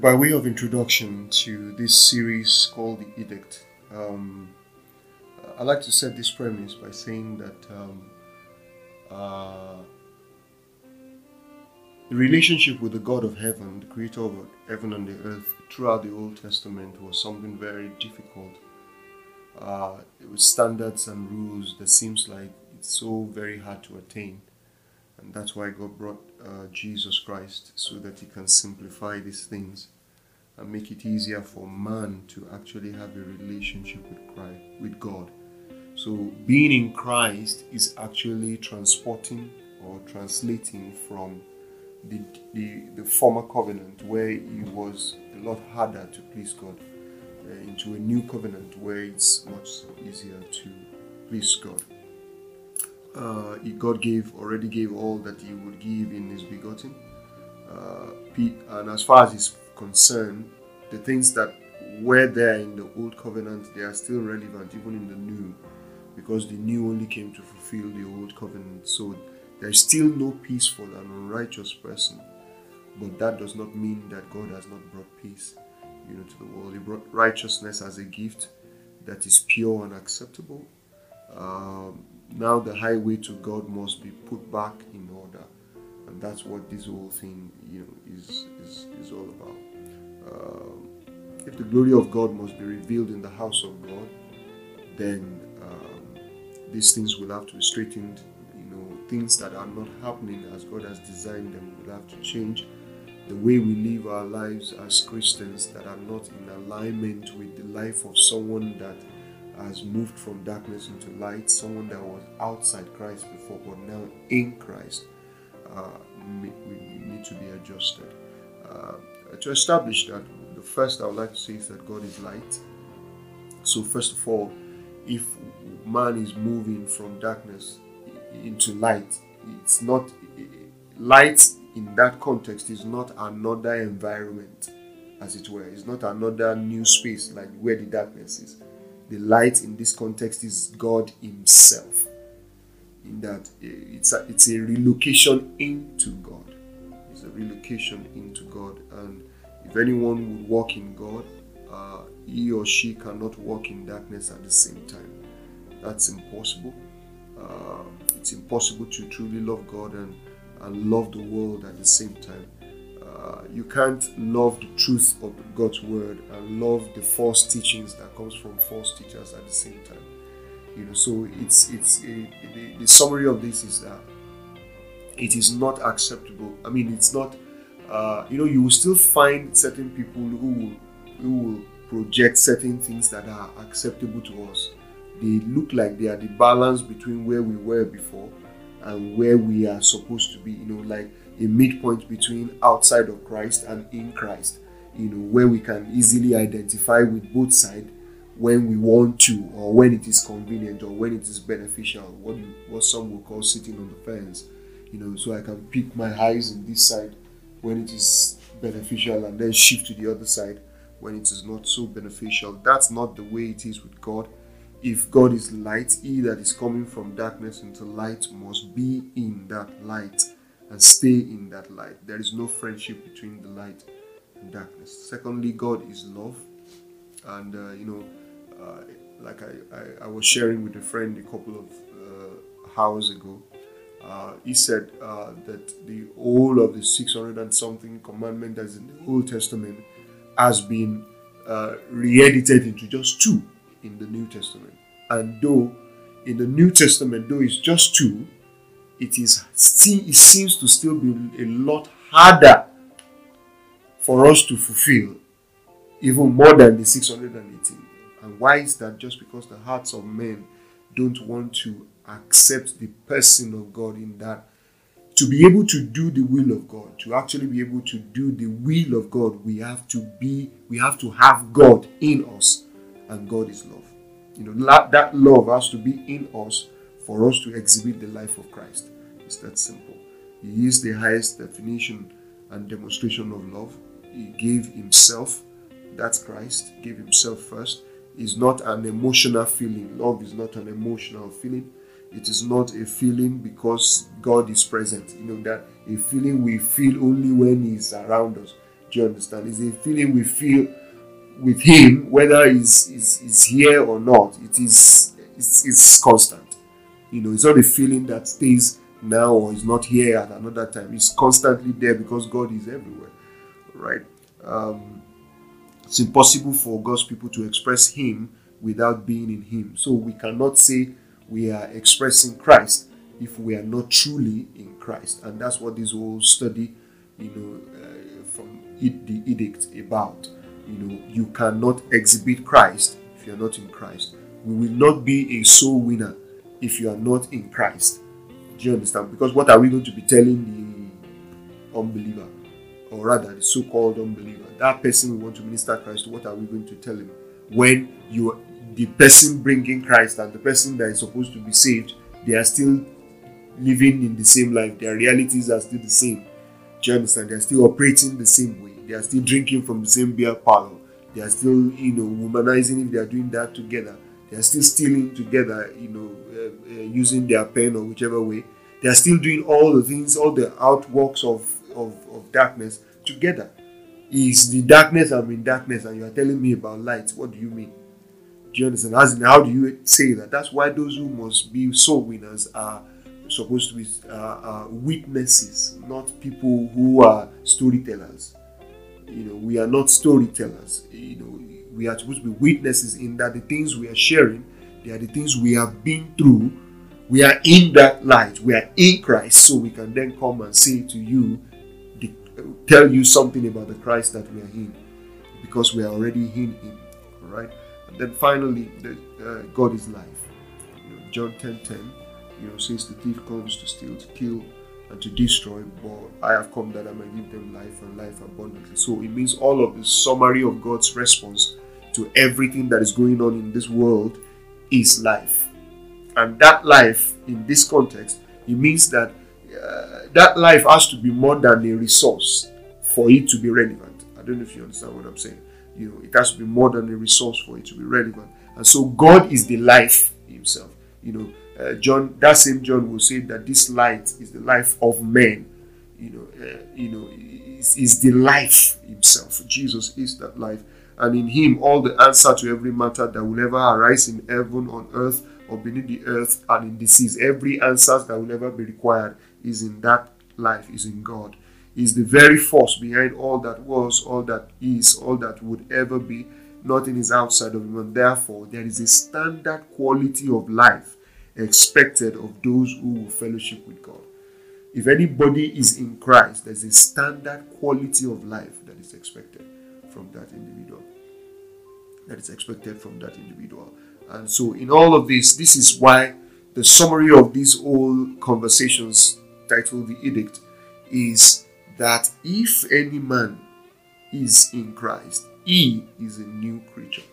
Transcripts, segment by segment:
by way of introduction to this series called The Edict, um, I like to set this premise by saying that um, uh, the relationship with the God of heaven, the creator of heaven and the earth, throughout the Old Testament was something very difficult. Uh, it was standards and rules that seems like it's so very hard to attain. And that's why God brought uh, Jesus Christ so that He can simplify these things and make it easier for man to actually have a relationship with Christ, with God. So being in Christ is actually transporting or translating from the, the, the former covenant where it was a lot harder to please God uh, into a new covenant where it's much easier to please God uh, God gave already gave all that He would give in His begotten. Uh, and as far as is concerned, the things that were there in the old covenant, they are still relevant even in the new, because the new only came to fulfill the old covenant. So there is still no peaceful and an unrighteous person, but that does not mean that God has not brought peace, you know, to the world. He brought righteousness as a gift that is pure and acceptable. Um, now the highway to God must be put back in order, and that's what this whole thing, you know, is is, is all about. Uh, if the glory of God must be revealed in the house of God, then um, these things will have to be straightened. You know, things that are not happening as God has designed them will have to change. The way we live our lives as Christians that are not in alignment with the life of someone that has moved from darkness into light, someone that was outside Christ before, but now in Christ, uh, we, need to be adjusted. Uh, to establish that, the first I would like to say is that God is light. So, first of all, if man is moving from darkness into light, it's not light in that context is not another environment, as it were. It's not another new space like where the darkness is the light in this context is God Himself. In that eh, it's a, it's a relocation into God. It's a relocation into God. And if anyone would walk in God, uh, he or she cannot walk in darkness at the same time. That's impossible. Uh, it's impossible to truly love God and, and love the world at the same time. Uh, you can't love the truth of God's word and love the false teachings that comes from false teachers at the same time. You know, so it's it's a, the, the summary of this is that it is not acceptable. I mean, it's not. Uh, you know, you will still find certain people who will who will project certain things that are acceptable to us. They look like they are the balance between where we were before and where we are supposed to be. You know, like a midpoint between outside of Christ and in Christ, you know, where we can easily identify with both sides when we want to or when it is convenient or when it is beneficial, what you, what some will call sitting on the fence, you know, so I can pick my eyes in this side when it is beneficial and then shift to the other side when it is not so beneficial. That's not the way it is with God. If God is light, he that is coming from darkness into light must be in that light and stay in that light. There is no friendship between the light and darkness. Secondly, God is love. And, uh, you know, uh, like I, I, I, was sharing with a friend a couple of uh, hours ago, uh, he said uh, that the whole of the 600 and something commandment that's in the Old Testament has been uh, re edited into just two in the New Testament. And though in the New Testament, though it's just two, it is it seems to still be a lot harder for us to fulfill even more than the 618 and why is that? Just because the hearts of men don't want to accept the person of god in that to be able to do the will of god to actually be able to do the will of god we have to be we have to have god in us and god is love. You know that love has to be in us for us to exhibit the life of Christ. It's that simple. He is the highest definition and demonstration of love. He gave himself, that's Christ, gave himself first. Is not an emotional feeling. Love is not an emotional feeling. It is not a feeling because God is present. You know that a feeling we feel only when He's around us. Do you understand? It's a feeling we feel with Him, whether He's, he's, he's here or not. It is it's, it's constant. You know, it's not a feeling that stays now or is not here at another time. It's constantly there because God is everywhere, right? Um, it's impossible for God's people to express Him without being in Him. So we cannot say we are expressing Christ if we are not truly in Christ, and that's what this whole study, you know, uh, from the edict about. You know, you cannot exhibit Christ if you are not in Christ. We will not be a soul winner if you are not in Christ. Do you understand? Because what are we going to be telling the unbeliever, or rather the so-called unbeliever, that person we want to minister Christ? What are we going to tell him when you, the person bringing Christ and the person that is supposed to be saved, they are still living in the same life. Their realities are still the same. Do you understand? They are still operating the same way. They are still drinking from the same beer parlor. They are still, you know, womanizing if they are doing that together. They are still stealing together, you know, uh, uh, using their pen or whichever way. They are still doing all the things, all the outworks of, of, of darkness together. Is the darkness I'm in darkness and you are telling me about light? What do you mean? Do you understand? As in, how do you say that? That's why those who must be soul winners are supposed to be uh, witnesses, not people who are storytellers. You know, we are not storytellers. You know, we are supposed to be witnesses in that the things we are sharing, they are the things we have been through. We are in that light. We are in Christ, so we can then come and say to you, the, tell you something about the Christ that we are in, because we are already in Him. All right. And then finally, the, uh, God is life. You know, John 10 10 you know, says the thief comes to steal, to kill, and to destroy, but I have come that I may give them life and life abundantly. So it means all of the summary of God's response to everything that is going on in this world is life. And that life, in this context, it means that uh, that life has to be more than a resource for it to be relevant. I don't know if you understand what I'm saying. You know, it has to be more than a resource for it to be relevant. And so God is the life Himself. You know, uh, John, that same John will say that this light is the life of men. You know, uh, you know, is, is the life Himself. Jesus is that life, and in Him all the answer to every matter that will ever arise in heaven, on earth, or beneath the earth, and in the seas. Every answer that will ever be required is in that life, is in God. Is the very force behind all that was, all that is, all that would ever be. Nothing is outside of Him, and therefore there is a standard quality of life expected of those who will fellowship with God. If anybody is in Christ, there's a standard quality of life that is expected from that individual. That is expected from that individual. And so, in all of this, this is why the summary of these old conversations titled The Edict is that if any man is in Christ, he is a new creature.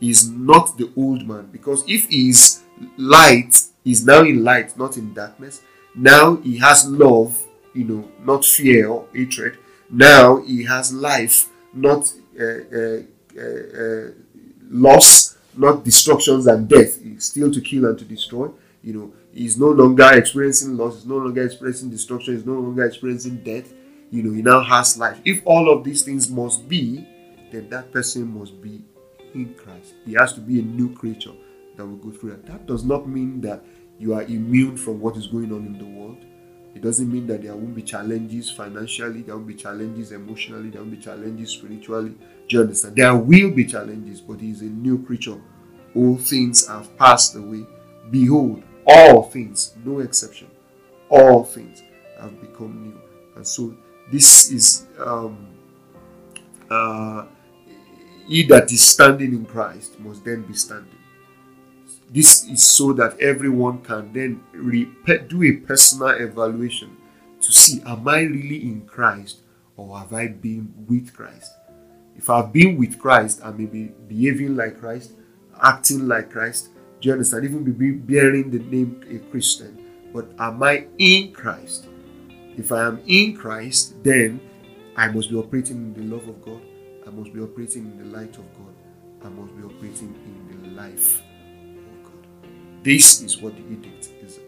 He is not the old man. Because if he is light he is now in light, not in darkness. Now he has love, you know, not fear or hatred. Now he has life, not uh, uh, uh, uh, loss, not destructions and death. He's still to kill and to destroy. You know, he's no longer experiencing loss, he's no longer experiencing destruction, he's no longer experiencing death. You know, he now has life. If all of these things must be, then that person must be in Christ. He has to be a new creature that will go through that. That does not mean that you are immune from what is going on in the world. It doesn't mean that there won't be challenges financially, there won't be challenges emotionally, there won't be challenges spiritually. Do you understand? There will be challenges, but he is a new creature. All things have passed away. Behold, all things, no exception, all things have become new. And so this is um, uh, he that is standing in Christ must then be standing. This is so that everyone can then do a personal evaluation to see am I really in Christ or have I been with Christ? If I've been with Christ, I may be behaving like Christ, acting like Christ. Do you understand? Even be bearing the name a Christian. But am I in Christ? If I am in Christ, then I must be operating in the love of God. I must be operating in the light of God. I must be operating in the life this is what the edict is